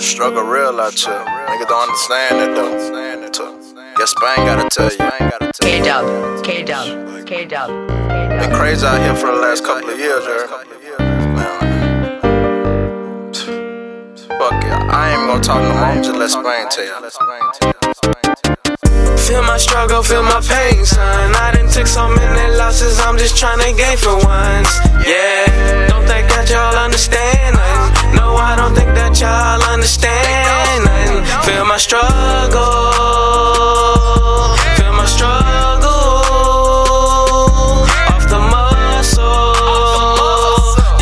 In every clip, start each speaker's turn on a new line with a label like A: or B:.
A: Struggle real out here. Nigga don't understand it though. Guess Spain gotta tell you.
B: K Dub, K Dub, K Dub.
A: Been crazy out here for the last couple of years, yeah. Fuck it, I ain't gonna talk no more. Just let Spain tell you.
C: Feel my struggle, feel my pain, son. I done took so many losses, I'm just trying to gain for once. Yeah, understand nothing. Feel my struggle, feel my struggle. Off the muscle,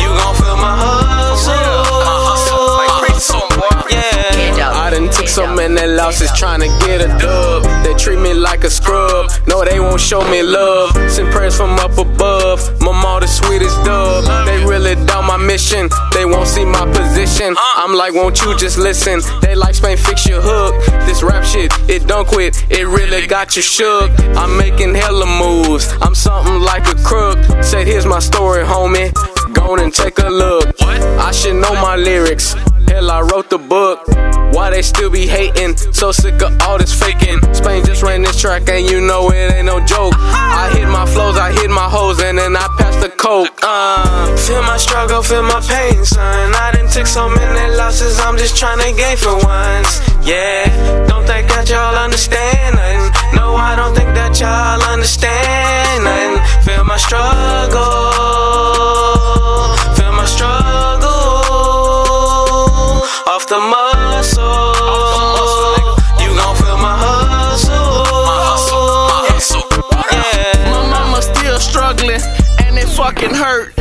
C: you gon' feel my hustle. Yeah.
D: I done took so many losses trying to get a dub. They treat me like a scrub. No, they won't show me love. Send prayers from up above. My mama, the sweetest dove. They really doubt my mission. Position. I'm like, won't you just listen? They like Spain, fix your hook. This rap shit, it don't quit. It really got you shook. I'm making hella moves. I'm something like a crook. Said, here's my story, homie. Go on and take a look. I should know my lyrics. Hell, I wrote the book. Why they still be hating? So sick of all this faking. Spain just ran this track, and you know it ain't no joke. I hit my flows, I hit my hoes, and then I pass the coke. Uh,
C: Feel my struggle, feel my pain, son. Took so many losses, I'm just trying to gain for once. Yeah, don't think that y'all understand nothing. No, I don't think that y'all understand nothing. Feel my struggle, feel my struggle. Off the muscle, you gon' feel my hustle. My hustle, yeah.
D: My mama still struggling, and it fucking hurt.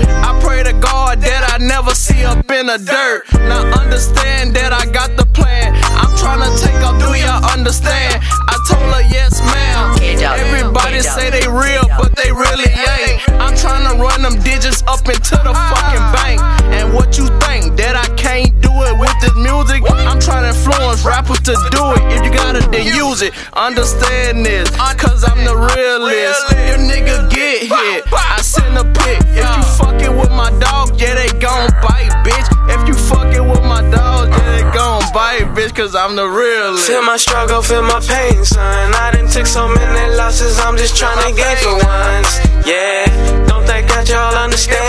D: Never see up in the dirt. Now understand that I got the plan. I'm trying to take up, do y'all understand? I told her yes, ma'am. Everybody say they real, but they really ain't. I'm trying to run them digits up into the fucking bank. And what you think that I can't do it with this music? I'm trying to influence rappers to do it. If you got it, then use it. Understand this, cause I'm the realist. Your nigga get hit, I send a pic. If you cause I'm the realest.
C: Feel my struggle, feel my pain, son. I done took so many losses, I'm just trying to gain for once. Yeah, don't think that y'all understand.